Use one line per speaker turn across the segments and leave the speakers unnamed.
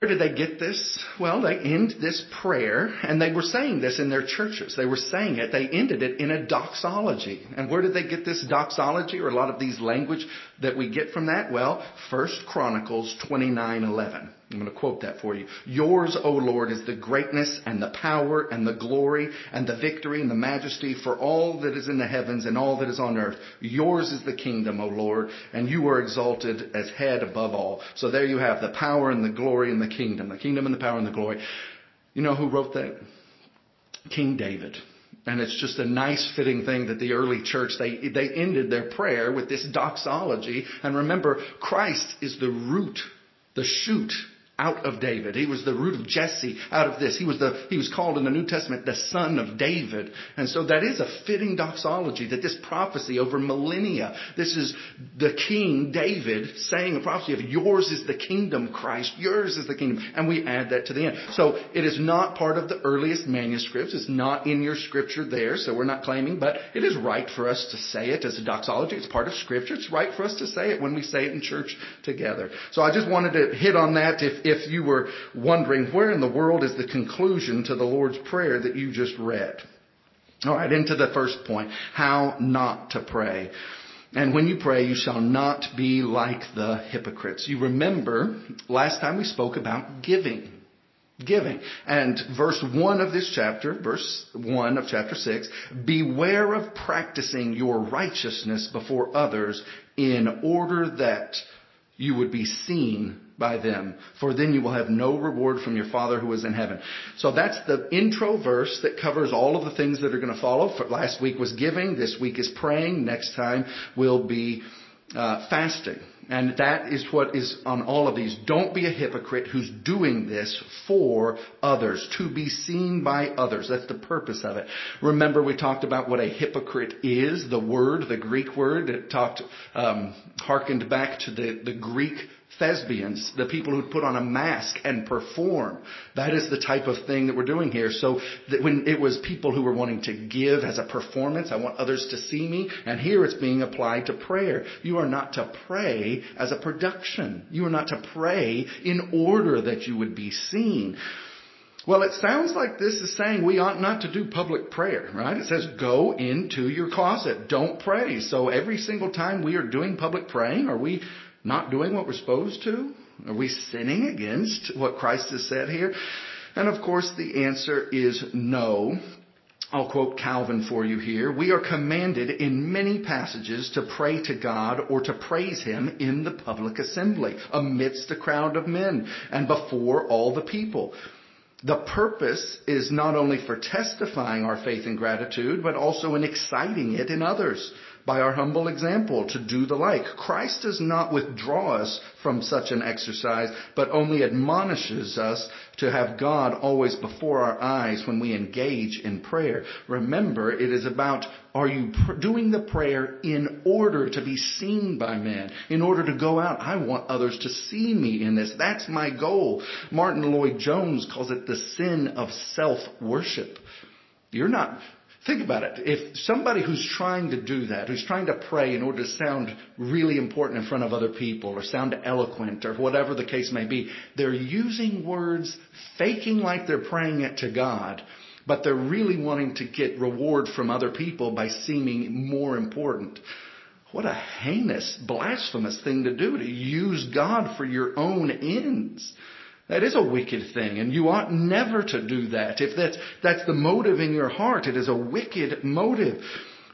Where did they get this? Well, they end this prayer, and they were saying this in their churches. They were saying it. They ended it in a doxology. And where did they get this doxology or a lot of these language that we get from that? Well, First Chronicles 29:11. I'm going to quote that for you. Yours, O Lord, is the greatness and the power and the glory and the victory and the majesty for all that is in the heavens and all that is on earth. Yours is the kingdom, O Lord, and you are exalted as head above all. So there you have the power and the glory and the kingdom, the kingdom and the power and the glory. You know who wrote that? King David. And it's just a nice fitting thing that the early church, they, they ended their prayer with this doxology. And remember, Christ is the root, the shoot out of David. He was the root of Jesse out of this. He was the, he was called in the New Testament the son of David. And so that is a fitting doxology that this prophecy over millennia, this is the king David saying a prophecy of yours is the kingdom, Christ. Yours is the kingdom. And we add that to the end. So it is not part of the earliest manuscripts. It's not in your scripture there. So we're not claiming, but it is right for us to say it as a doxology. It's part of scripture. It's right for us to say it when we say it in church together. So I just wanted to hit on that. If, if you were wondering where in the world is the conclusion to the Lord's Prayer that you just read. Alright, into the first point. How not to pray. And when you pray, you shall not be like the hypocrites. You remember last time we spoke about giving. Giving. And verse 1 of this chapter, verse 1 of chapter 6, beware of practicing your righteousness before others in order that you would be seen by them, for then you will have no reward from your Father who is in heaven. So that's the intro verse that covers all of the things that are going to follow. Last week was giving, this week is praying, next time will be uh, fasting. And that is what is on all of these. Don't be a hypocrite who's doing this for others, to be seen by others. That's the purpose of it. Remember we talked about what a hypocrite is, the word, the Greek word. It talked, um, harkened back to the, the Greek thespians, the people who put on a mask and perform. That is the type of thing that we're doing here. So when it was people who were wanting to give as a performance, I want others to see me, and here it's being applied to prayer. You are not to pray as a production. You are not to pray in order that you would be seen. Well, it sounds like this is saying we ought not to do public prayer, right? It says go into your closet. Don't pray. So every single time we are doing public praying, are we not doing what we're supposed to? Are we sinning against what Christ has said here? And of course the answer is no. I'll quote Calvin for you here. We are commanded in many passages to pray to God or to praise Him in the public assembly, amidst a crowd of men, and before all the people. The purpose is not only for testifying our faith and gratitude, but also in exciting it in others by our humble example to do the like. Christ does not withdraw us from such an exercise, but only admonishes us to have God always before our eyes when we engage in prayer. Remember, it is about are you pr- doing the prayer in order to be seen by men? In order to go out, I want others to see me in this. That's my goal. Martyn Lloyd-Jones calls it the sin of self-worship. You're not Think about it. If somebody who's trying to do that, who's trying to pray in order to sound really important in front of other people or sound eloquent or whatever the case may be, they're using words faking like they're praying it to God, but they're really wanting to get reward from other people by seeming more important. What a heinous, blasphemous thing to do, to use God for your own ends. That is a wicked thing, and you ought never to do that. If that's, that's the motive in your heart, it is a wicked motive.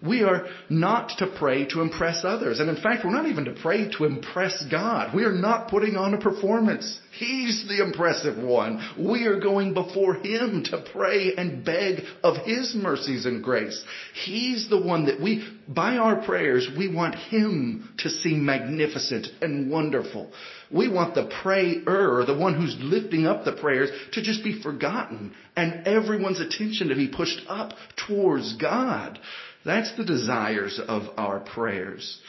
We are not to pray to impress others. And in fact, we're not even to pray to impress God. We are not putting on a performance. He's the impressive one. We are going before Him to pray and beg of His mercies and grace. He's the one that we, by our prayers, we want Him to seem magnificent and wonderful. We want the prayer, the one who's lifting up the prayers, to just be forgotten and everyone's attention to be pushed up towards God. That's the desires of our prayers.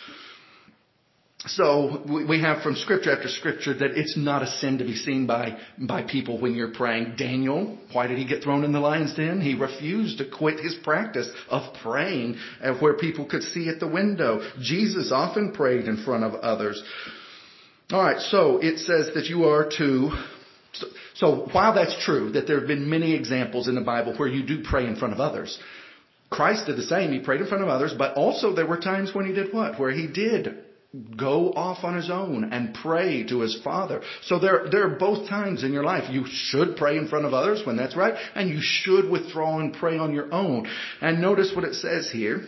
So we have from scripture after scripture that it's not a sin to be seen by, by people when you're praying. Daniel, why did he get thrown in the lion's den? He refused to quit his practice of praying uh, where people could see at the window. Jesus often prayed in front of others. Alright, so it says that you are to So while that's true, that there have been many examples in the Bible where you do pray in front of others, Christ did the same. He prayed in front of others, but also there were times when he did what? Where he did go off on his own and pray to his Father. So there, there are both times in your life. You should pray in front of others when that's right, and you should withdraw and pray on your own. And notice what it says here.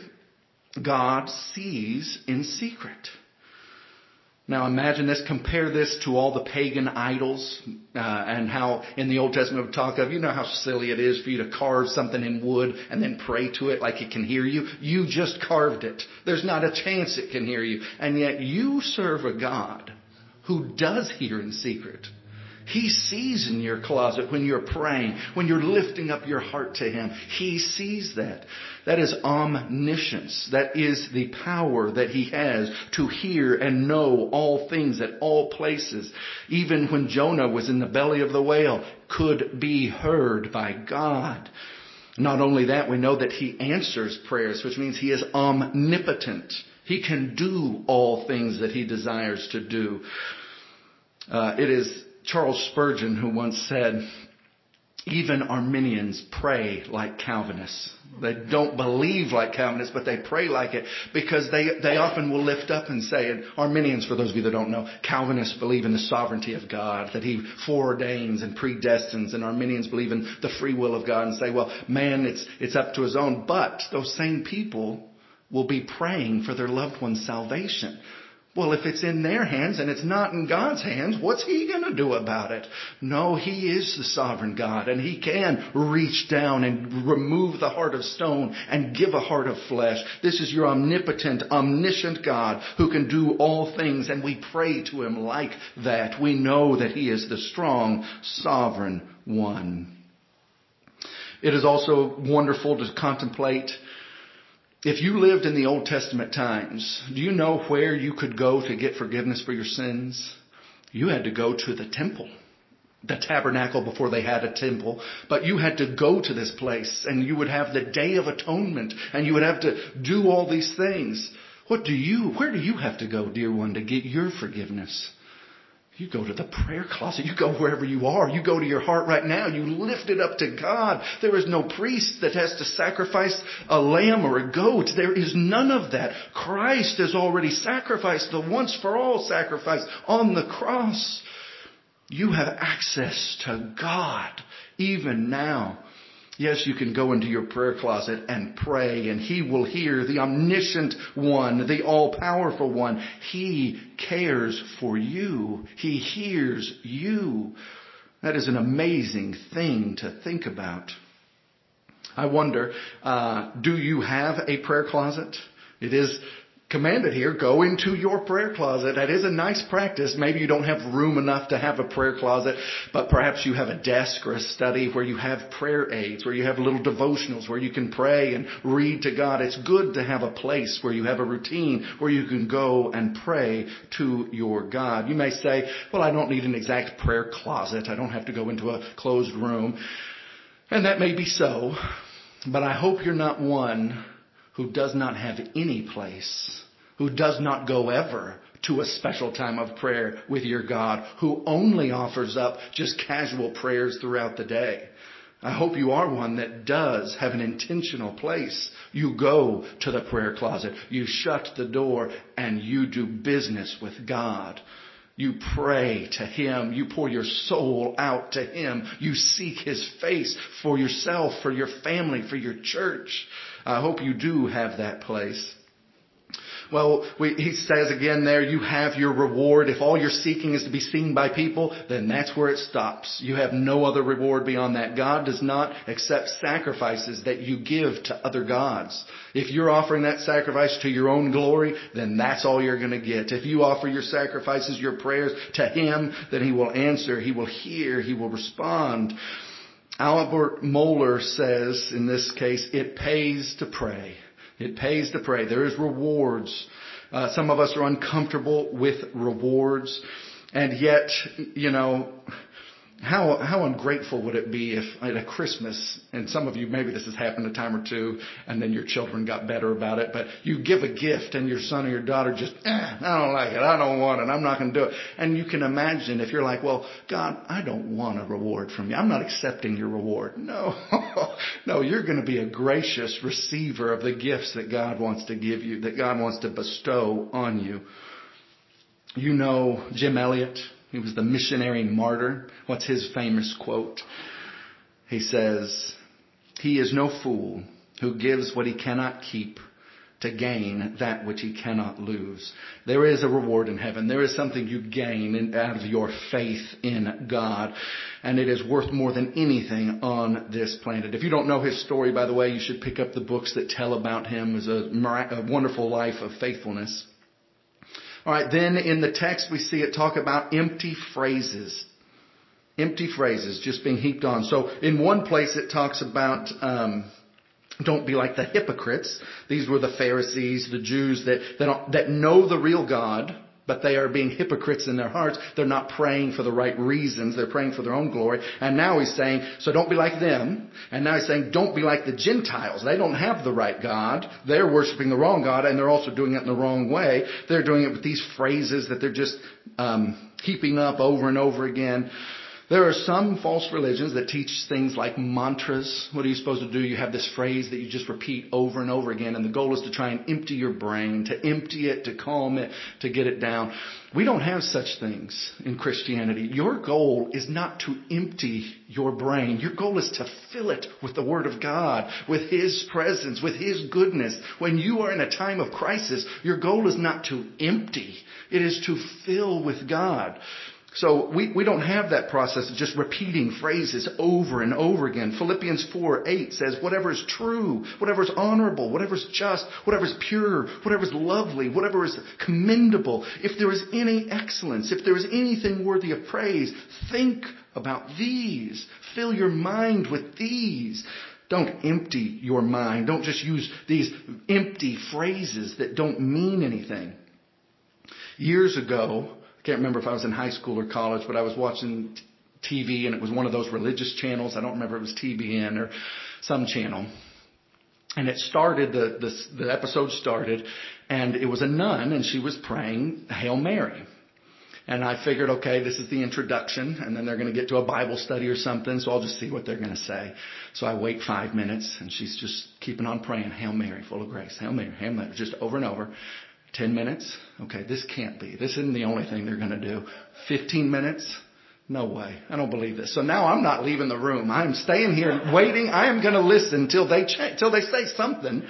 God sees in secret. Now imagine this, compare this to all the pagan idols, uh, and how in the Old Testament we talk of, you know how silly it is for you to carve something in wood and then pray to it like it can hear you? You just carved it. There's not a chance it can hear you. And yet you serve a God who does hear in secret. He sees in your closet when you're praying, when you're lifting up your heart to Him. He sees that. That is omniscience. That is the power that He has to hear and know all things at all places. Even when Jonah was in the belly of the whale, could be heard by God. Not only that, we know that He answers prayers, which means He is omnipotent. He can do all things that He desires to do. Uh, it is Charles Spurgeon who once said, even Arminians pray like Calvinists. They don't believe like Calvinists, but they pray like it because they, they often will lift up and say, and Arminians, for those of you that don't know, Calvinists believe in the sovereignty of God, that He foreordains and predestines, and Arminians believe in the free will of God and say, well, man, it's, it's up to his own. But those same people will be praying for their loved one's salvation. Well, if it's in their hands and it's not in God's hands, what's He going to do about it? No, He is the sovereign God and He can reach down and remove the heart of stone and give a heart of flesh. This is your omnipotent, omniscient God who can do all things and we pray to Him like that. We know that He is the strong, sovereign one. It is also wonderful to contemplate if you lived in the Old Testament times, do you know where you could go to get forgiveness for your sins? You had to go to the temple, the tabernacle before they had a temple, but you had to go to this place and you would have the day of atonement and you would have to do all these things. What do you, where do you have to go, dear one, to get your forgiveness? You go to the prayer closet. You go wherever you are. You go to your heart right now. You lift it up to God. There is no priest that has to sacrifice a lamb or a goat. There is none of that. Christ has already sacrificed the once for all sacrifice on the cross. You have access to God even now. Yes, you can go into your prayer closet and pray and He will hear the omniscient one, the all-powerful one. He cares for you. He hears you. That is an amazing thing to think about. I wonder, uh, do you have a prayer closet? It is commanded here, go into your prayer closet. That is a nice practice. Maybe you don't have room enough to have a prayer closet, but perhaps you have a desk or a study where you have prayer aids, where you have little devotionals where you can pray and read to God. It's good to have a place where you have a routine where you can go and pray to your God. You may say, well, I don't need an exact prayer closet. I don't have to go into a closed room. And that may be so, but I hope you're not one who does not have any place, who does not go ever to a special time of prayer with your God, who only offers up just casual prayers throughout the day. I hope you are one that does have an intentional place. You go to the prayer closet, you shut the door, and you do business with God. You pray to Him. You pour your soul out to Him. You seek His face for yourself, for your family, for your church. I hope you do have that place. Well, we, he says again there, you have your reward. If all you're seeking is to be seen by people, then that's where it stops. You have no other reward beyond that. God does not accept sacrifices that you give to other gods. If you're offering that sacrifice to your own glory, then that's all you're to get. If you offer your sacrifices, your prayers to Him, then He will answer, He will hear, He will respond. Albert Mohler says in this case, it pays to pray. It pays to pray. There is rewards. Uh, some of us are uncomfortable with rewards. And yet, you know, how how ungrateful would it be if at a Christmas, and some of you maybe this has happened a time or two, and then your children got better about it, but you give a gift and your son or your daughter just, eh, I don't like it, I don't want it, I'm not going to do it, and you can imagine if you're like, well, God, I don't want a reward from you, I'm not accepting your reward. No, no, you're going to be a gracious receiver of the gifts that God wants to give you, that God wants to bestow on you. You know Jim Elliot. He was the missionary martyr. What's his famous quote? He says, He is no fool who gives what he cannot keep to gain that which he cannot lose. There is a reward in heaven. There is something you gain in, out of your faith in God. And it is worth more than anything on this planet. If you don't know his story, by the way, you should pick up the books that tell about him as a, a wonderful life of faithfulness. Alright, then in the text we see it talk about empty phrases. Empty phrases just being heaped on. So in one place it talks about, um, don't be like the hypocrites. These were the Pharisees, the Jews that, that, that know the real God, but they are being hypocrites in their hearts. They're not praying for the right reasons. They're praying for their own glory. And now he's saying, so don't be like them. And now he's saying, don't be like the Gentiles. They don't have the right God. They're worshiping the wrong God and they're also doing it in the wrong way. They're doing it with these phrases that they're just, um, keeping up over and over again. There are some false religions that teach things like mantras. What are you supposed to do? You have this phrase that you just repeat over and over again, and the goal is to try and empty your brain, to empty it, to calm it, to get it down. We don't have such things in Christianity. Your goal is not to empty your brain. Your goal is to fill it with the Word of God, with His presence, with His goodness. When you are in a time of crisis, your goal is not to empty. It is to fill with God. So we, we don't have that process of just repeating phrases over and over again. Philippians 4, 8 says, whatever is true, whatever is honorable, whatever is just, whatever is pure, whatever is lovely, whatever is commendable, if there is any excellence, if there is anything worthy of praise, think about these. Fill your mind with these. Don't empty your mind. Don't just use these empty phrases that don't mean anything. Years ago, can't remember if I was in high school or college, but I was watching TV and it was one of those religious channels. I don't remember if it was TBN or some channel. And it started, the, the, the episode started and it was a nun and she was praying Hail Mary. And I figured, okay, this is the introduction, and then they're going to get to a Bible study or something, so I'll just see what they're going to say. So I wait five minutes, and she's just keeping on praying, Hail Mary, full of grace, Hail Mary, Hail Mary, just over and over. 10 minutes? Okay, this can't be. This isn't the only thing they're going to do. 15 minutes? No way. I don't believe this. So now I'm not leaving the room. I'm staying here waiting. I am going to listen till they till they say something.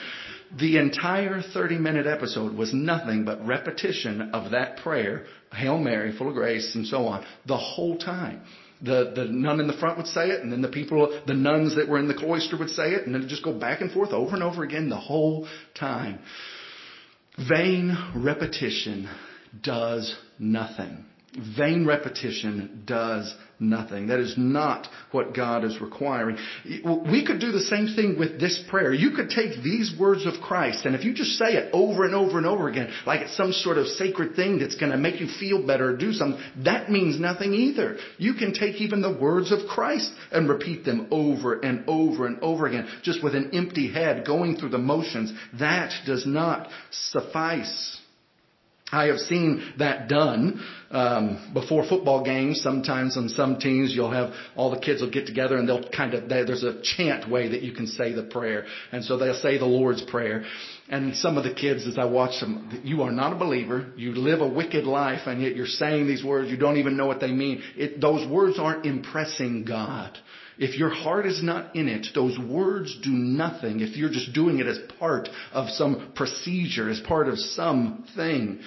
The entire 30 minute episode was nothing but repetition of that prayer, Hail Mary, full of grace, and so on, the whole time. The, the nun in the front would say it, and then the people, the nuns that were in the cloister would say it, and then it just go back and forth over and over again the whole time. Vain repetition does nothing. Vain repetition does nothing. That is not what God is requiring. We could do the same thing with this prayer. You could take these words of Christ and if you just say it over and over and over again, like it's some sort of sacred thing that's going to make you feel better or do something, that means nothing either. You can take even the words of Christ and repeat them over and over and over again, just with an empty head going through the motions. That does not suffice. I have seen that done um, before football games. Sometimes on some teams, you'll have all the kids will get together and they'll kind of there's a chant way that you can say the prayer, and so they'll say the Lord's prayer. And some of the kids, as I watch them, you are not a believer. You live a wicked life, and yet you're saying these words. You don't even know what they mean. It, those words aren't impressing God. If your heart is not in it, those words do nothing if you're just doing it as part of some procedure, as part of something.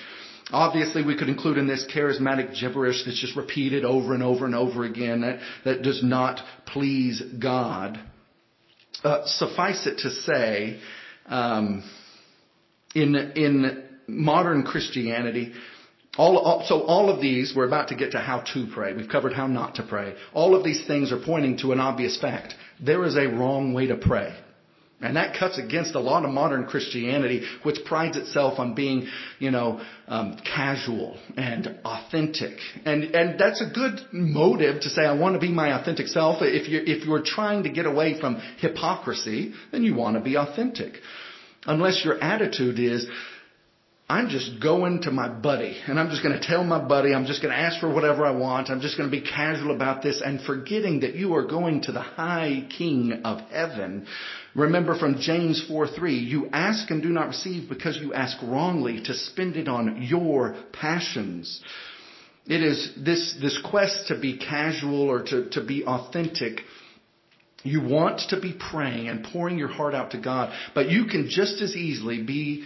Obviously, we could include in this charismatic gibberish that's just repeated over and over and over again that, that does not please God. Uh, suffice it to say, um, in in modern Christianity, all, so all of these, we're about to get to how to pray. We've covered how not to pray. All of these things are pointing to an obvious fact. There is a wrong way to pray. And that cuts against a lot of modern Christianity, which prides itself on being, you know, um, casual and authentic. And and that's a good motive to say I want to be my authentic self. If you if you're trying to get away from hypocrisy, then you want to be authentic. Unless your attitude is I'm just going to my buddy and I'm just going to tell my buddy, I'm just going to ask for whatever I want. I'm just going to be casual about this and forgetting that you are going to the high king of heaven. Remember from James 4 3, you ask and do not receive because you ask wrongly to spend it on your passions. It is this, this quest to be casual or to, to be authentic you want to be praying and pouring your heart out to God, but you can just as easily be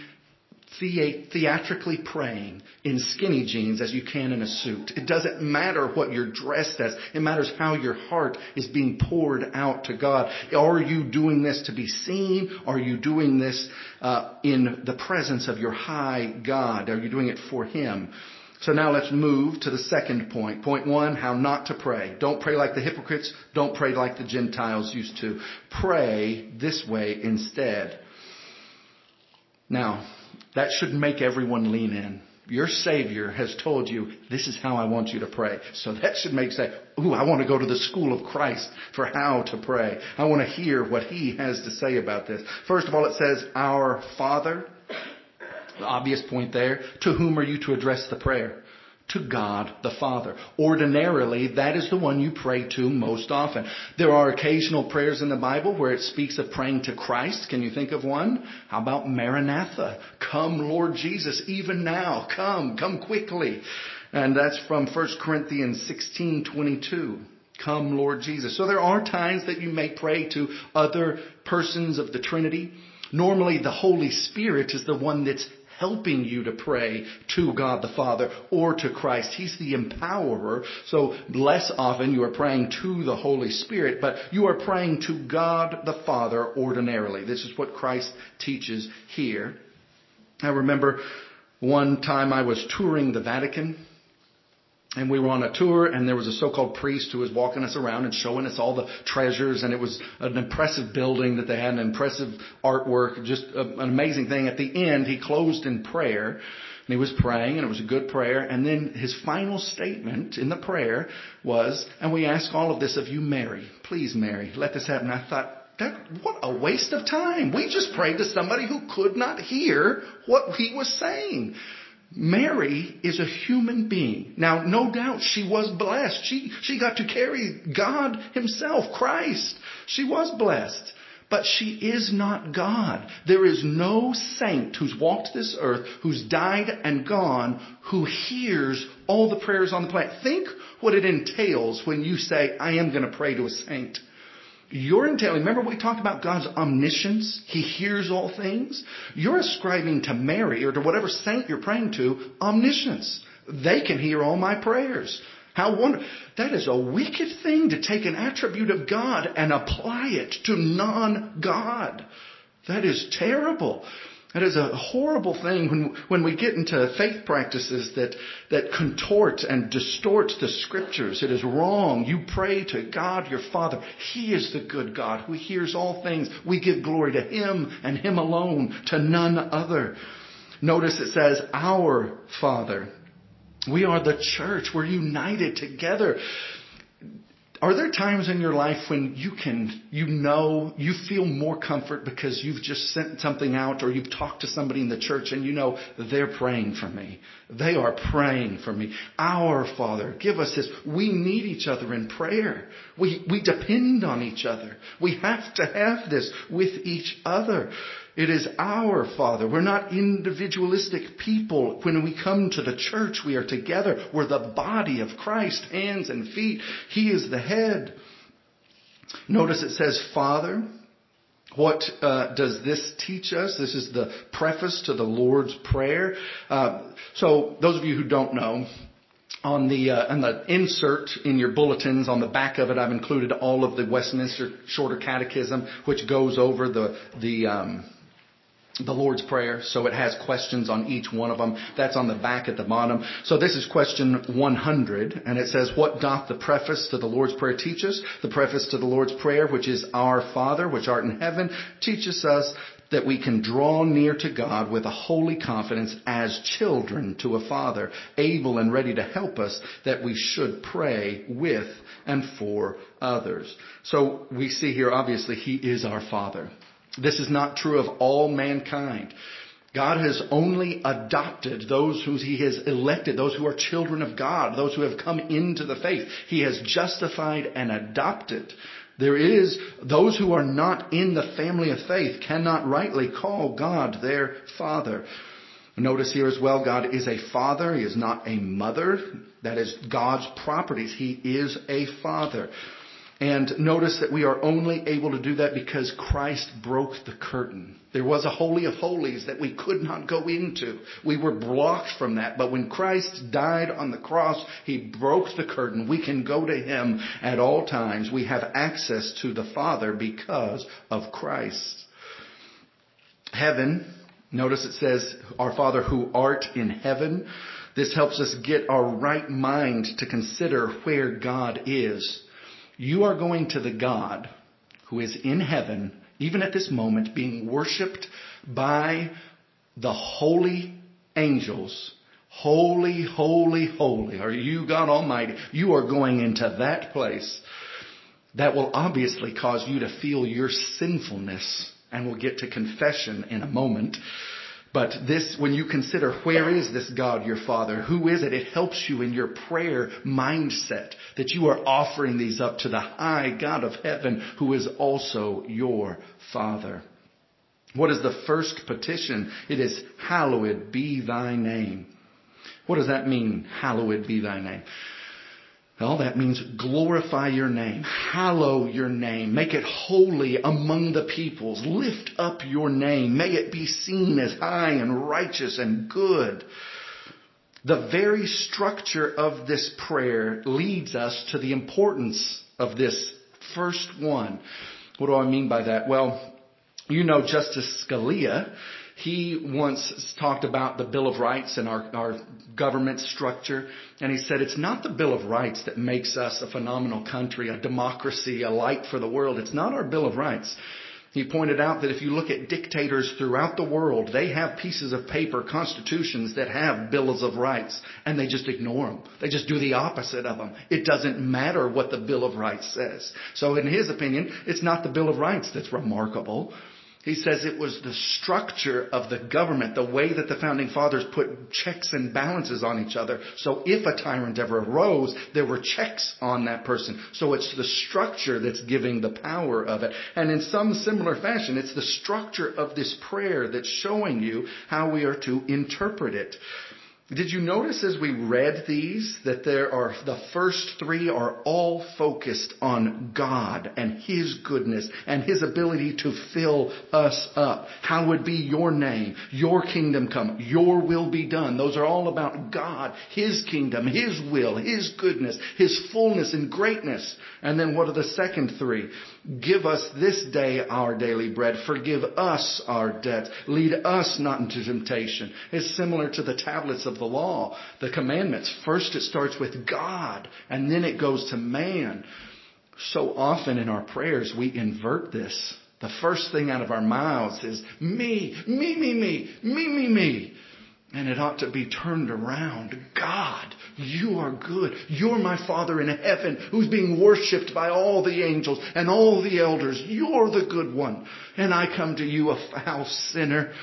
theatrically praying in skinny jeans as you can in a suit. It doesn't matter what you're dressed as. It matters how your heart is being poured out to God. Are you doing this to be seen? Are you doing this uh, in the presence of your high God? Are you doing it for Him? So now let's move to the second point. Point one, how not to pray. Don't pray like the hypocrites. Don't pray like the Gentiles used to. Pray this way instead. Now, that should make everyone lean in. Your Savior has told you, this is how I want you to pray. So that should make say, ooh, I want to go to the school of Christ for how to pray. I want to hear what He has to say about this. First of all, it says, our Father. The obvious point there. To whom are you to address the prayer? To God the Father. Ordinarily, that is the one you pray to most often. There are occasional prayers in the Bible where it speaks of praying to Christ. Can you think of one? How about Maranatha? Come, Lord Jesus, even now. Come, come quickly. And that's from 1 Corinthians 16:22. Come, Lord Jesus. So there are times that you may pray to other persons of the Trinity. Normally the Holy Spirit is the one that's helping you to pray to God the Father or to Christ. He's the empowerer. So less often you are praying to the Holy Spirit, but you are praying to God the Father ordinarily. This is what Christ teaches here. I remember one time I was touring the Vatican and we were on a tour and there was a so-called priest who was walking us around and showing us all the treasures and it was an impressive building that they had an impressive artwork, just an amazing thing. At the end, he closed in prayer and he was praying and it was a good prayer and then his final statement in the prayer was, and we ask all of this of you, Mary. Please, Mary, let this happen. I thought, that, what a waste of time. We just prayed to somebody who could not hear what he was saying. Mary is a human being. Now, no doubt she was blessed. She, she got to carry God himself, Christ. She was blessed. But she is not God. There is no saint who's walked this earth, who's died and gone, who hears all the prayers on the planet. Think what it entails when you say, I am going to pray to a saint. You're entailing, remember we talked about God's omniscience? He hears all things. You're ascribing to Mary or to whatever saint you're praying to omniscience. They can hear all my prayers. How wonderful. That is a wicked thing to take an attribute of God and apply it to non-God. That is terrible. That is a horrible thing when, when we get into faith practices that, that contort and distort the scriptures. It is wrong. You pray to God your Father. He is the good God who hears all things. We give glory to Him and Him alone, to none other. Notice it says, our Father. We are the church. We're united together. Are there times in your life when you can, you know, you feel more comfort because you've just sent something out or you've talked to somebody in the church and you know they're praying for me. They are praying for me. Our Father, give us this. We need each other in prayer. We, we depend on each other. We have to have this with each other. It is our Father. We're not individualistic people. When we come to the church, we are together. We're the body of Christ, hands and feet. He is the head. Notice it says Father. What uh, does this teach us? This is the preface to the Lord's Prayer. Uh, so, those of you who don't know, on the uh, on the insert in your bulletins on the back of it, I've included all of the Westminster Shorter Catechism, which goes over the the um, the Lord's Prayer, so it has questions on each one of them. That's on the back at the bottom. So this is question 100, and it says, What doth the preface to the Lord's Prayer teach us? The preface to the Lord's Prayer, which is Our Father, which art in heaven, teaches us that we can draw near to God with a holy confidence as children to a Father, able and ready to help us, that we should pray with and for others. So we see here, obviously, He is our Father. This is not true of all mankind. God has only adopted those who He has elected, those who are children of God, those who have come into the faith. He has justified and adopted. There is, those who are not in the family of faith cannot rightly call God their Father. Notice here as well, God is a father. He is not a mother. That is God's properties. He is a father. And notice that we are only able to do that because Christ broke the curtain. There was a holy of holies that we could not go into. We were blocked from that. But when Christ died on the cross, He broke the curtain. We can go to Him at all times. We have access to the Father because of Christ. Heaven, notice it says, Our Father who art in heaven. This helps us get our right mind to consider where God is. You are going to the God who is in heaven, even at this moment, being worshiped by the holy angels. Holy, holy, holy are you, God Almighty. You are going into that place that will obviously cause you to feel your sinfulness and we'll get to confession in a moment. But this, when you consider where is this God your Father? Who is it? It helps you in your prayer mindset that you are offering these up to the high God of heaven who is also your Father. What is the first petition? It is, hallowed be thy name. What does that mean? Hallowed be thy name. Well, that means glorify your name, hallow your name, make it holy among the peoples, lift up your name, may it be seen as high and righteous and good. The very structure of this prayer leads us to the importance of this first one. What do I mean by that? Well, you know Justice Scalia he once talked about the Bill of Rights and our, our government structure, and he said it's not the Bill of Rights that makes us a phenomenal country, a democracy, a light for the world. It's not our Bill of Rights. He pointed out that if you look at dictators throughout the world, they have pieces of paper, constitutions that have bills of rights, and they just ignore them. They just do the opposite of them. It doesn't matter what the Bill of Rights says. So in his opinion, it's not the Bill of Rights that's remarkable. He says it was the structure of the government, the way that the founding fathers put checks and balances on each other. So if a tyrant ever arose, there were checks on that person. So it's the structure that's giving the power of it. And in some similar fashion, it's the structure of this prayer that's showing you how we are to interpret it. Did you notice as we read these that there are, the first three are all focused on God and His goodness and His ability to fill us up. Hallowed be your name? Your kingdom come. Your will be done. Those are all about God, His kingdom, His will, His goodness, His fullness and greatness. And then what are the second three? Give us this day our daily bread. Forgive us our debts. Lead us not into temptation. It's similar to the tablets of the law, the commandments. First it starts with God and then it goes to man. So often in our prayers we invert this. The first thing out of our mouths is me, me, me, me, me, me, me. And it ought to be turned around. God, you are good. You're my Father in heaven who's being worshiped by all the angels and all the elders. You're the good one. And I come to you a foul sinner.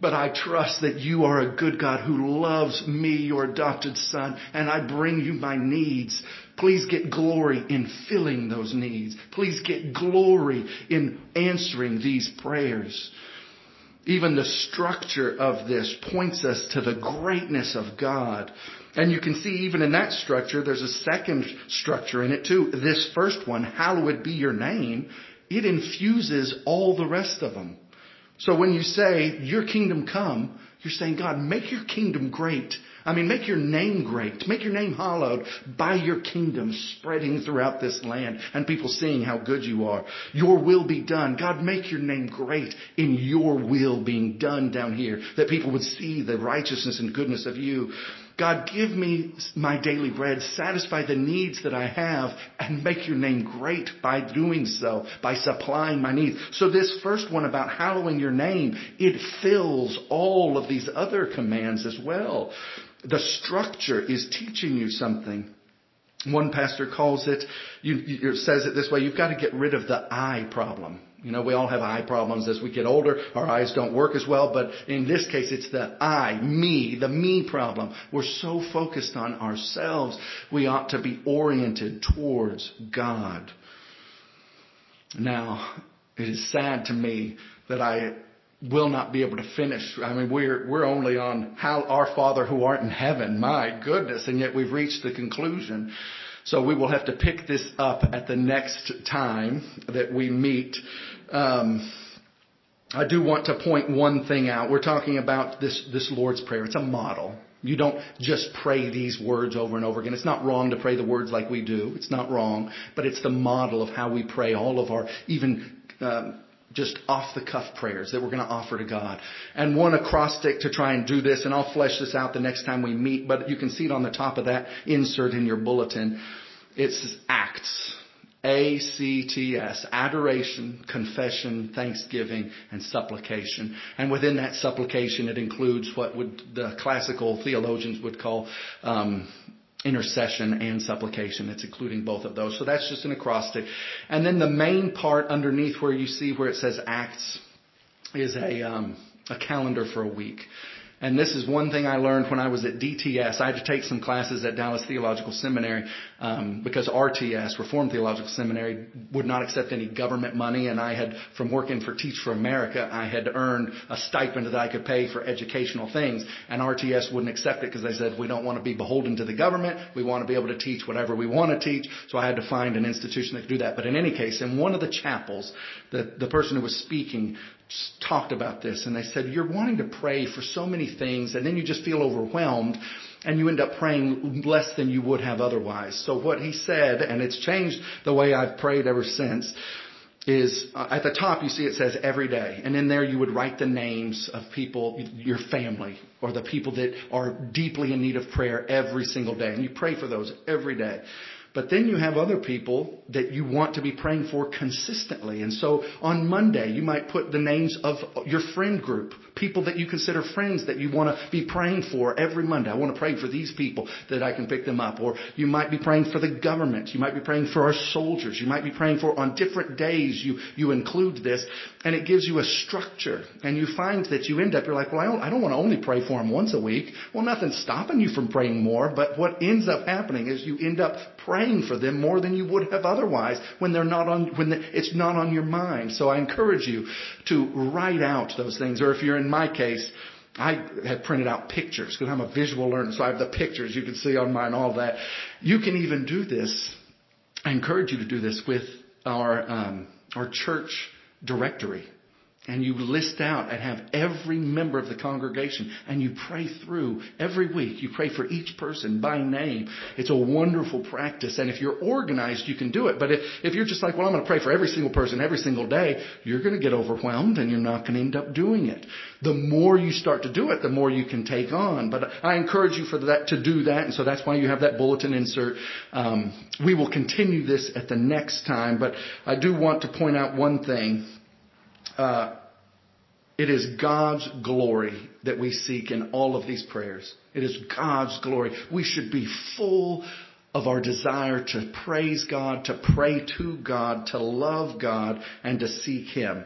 But I trust that you are a good God who loves me, your adopted son, and I bring you my needs. Please get glory in filling those needs. Please get glory in answering these prayers. Even the structure of this points us to the greatness of God. And you can see even in that structure, there's a second structure in it too. This first one, hallowed be your name, it infuses all the rest of them. So when you say, your kingdom come, you're saying, God, make your kingdom great. I mean, make your name great. Make your name hallowed by your kingdom spreading throughout this land and people seeing how good you are. Your will be done. God, make your name great in your will being done down here that people would see the righteousness and goodness of you. God, give me my daily bread, satisfy the needs that I have, and make your name great by doing so, by supplying my needs. So this first one about hallowing your name, it fills all of these other commands as well. The structure is teaching you something. One pastor calls it, you, you, says it this way, you've got to get rid of the eye problem. You know, we all have eye problems as we get older. Our eyes don't work as well, but in this case, it's the I, me, the me problem. We're so focused on ourselves, we ought to be oriented towards God. Now, it is sad to me that I will not be able to finish. I mean, we're, we're only on how our Father who art in heaven. My goodness. And yet we've reached the conclusion. So we will have to pick this up at the next time that we meet. Um, I do want to point one thing out. We're talking about this, this Lord's Prayer. It's a model. You don't just pray these words over and over again. It's not wrong to pray the words like we do. It's not wrong, but it's the model of how we pray all of our, even um, just off the cuff prayers that we're going to offer to God. And one acrostic to try and do this, and I'll flesh this out the next time we meet, but you can see it on the top of that insert in your bulletin. It's acts. A-C-T-S, adoration, confession, thanksgiving, and supplication. And within that supplication, it includes what would the classical theologians would call um, intercession and supplication. It's including both of those. So that's just an acrostic. And then the main part underneath where you see where it says Acts is a um, a calendar for a week. And this is one thing I learned when I was at DTS. I had to take some classes at Dallas Theological Seminary um, because RTS, Reformed Theological Seminary, would not accept any government money. And I had, from working for Teach for America, I had earned a stipend that I could pay for educational things. And RTS wouldn't accept it because they said we don't want to be beholden to the government. We want to be able to teach whatever we want to teach. So I had to find an institution that could do that. But in any case, in one of the chapels, the, the person who was speaking talked about this and they said, you're wanting to pray for so many things and then you just feel overwhelmed and you end up praying less than you would have otherwise. So what he said, and it's changed the way I've prayed ever since, is uh, at the top you see it says every day and in there you would write the names of people your family or the people that are deeply in need of prayer every single day and you pray for those every day but then you have other people that you want to be praying for consistently. And so on Monday, you might put the names of your friend group, people that you consider friends that you want to be praying for every Monday. I want to pray for these people that I can pick them up. Or you might be praying for the government. You might be praying for our soldiers. You might be praying for on different days you, you include this and it gives you a structure. And you find that you end up, you're like, well, I don't, I don't want to only pray for them once a week. Well, nothing's stopping you from praying more. But what ends up happening is you end up praying for them more than you would have otherwise when they're not on, when it's not on your mind. So I encourage you to write out those things. Or if you're in my case, I have printed out pictures because I'm a visual learner, so I have the pictures you can see on mine, all that. You can even do this. I encourage you to do this with our um, our church directory and you list out and have every member of the congregation and you pray through every week. You pray for each person by name. It's a wonderful practice. And if you're organized, you can do it. But if, if you're just like, well, I'm going to pray for every single person every single day, you're going to get overwhelmed and you're not going to end up doing it. The more you start to do it, the more you can take on. But I encourage you for that to do that. And so that's why you have that bulletin insert. Um, we will continue this at the next time, but I do want to point out one thing Uh, it is God's glory that we seek in all of these prayers. It is God's glory. We should be full of our desire to praise God, to pray to God, to love God, and to seek Him.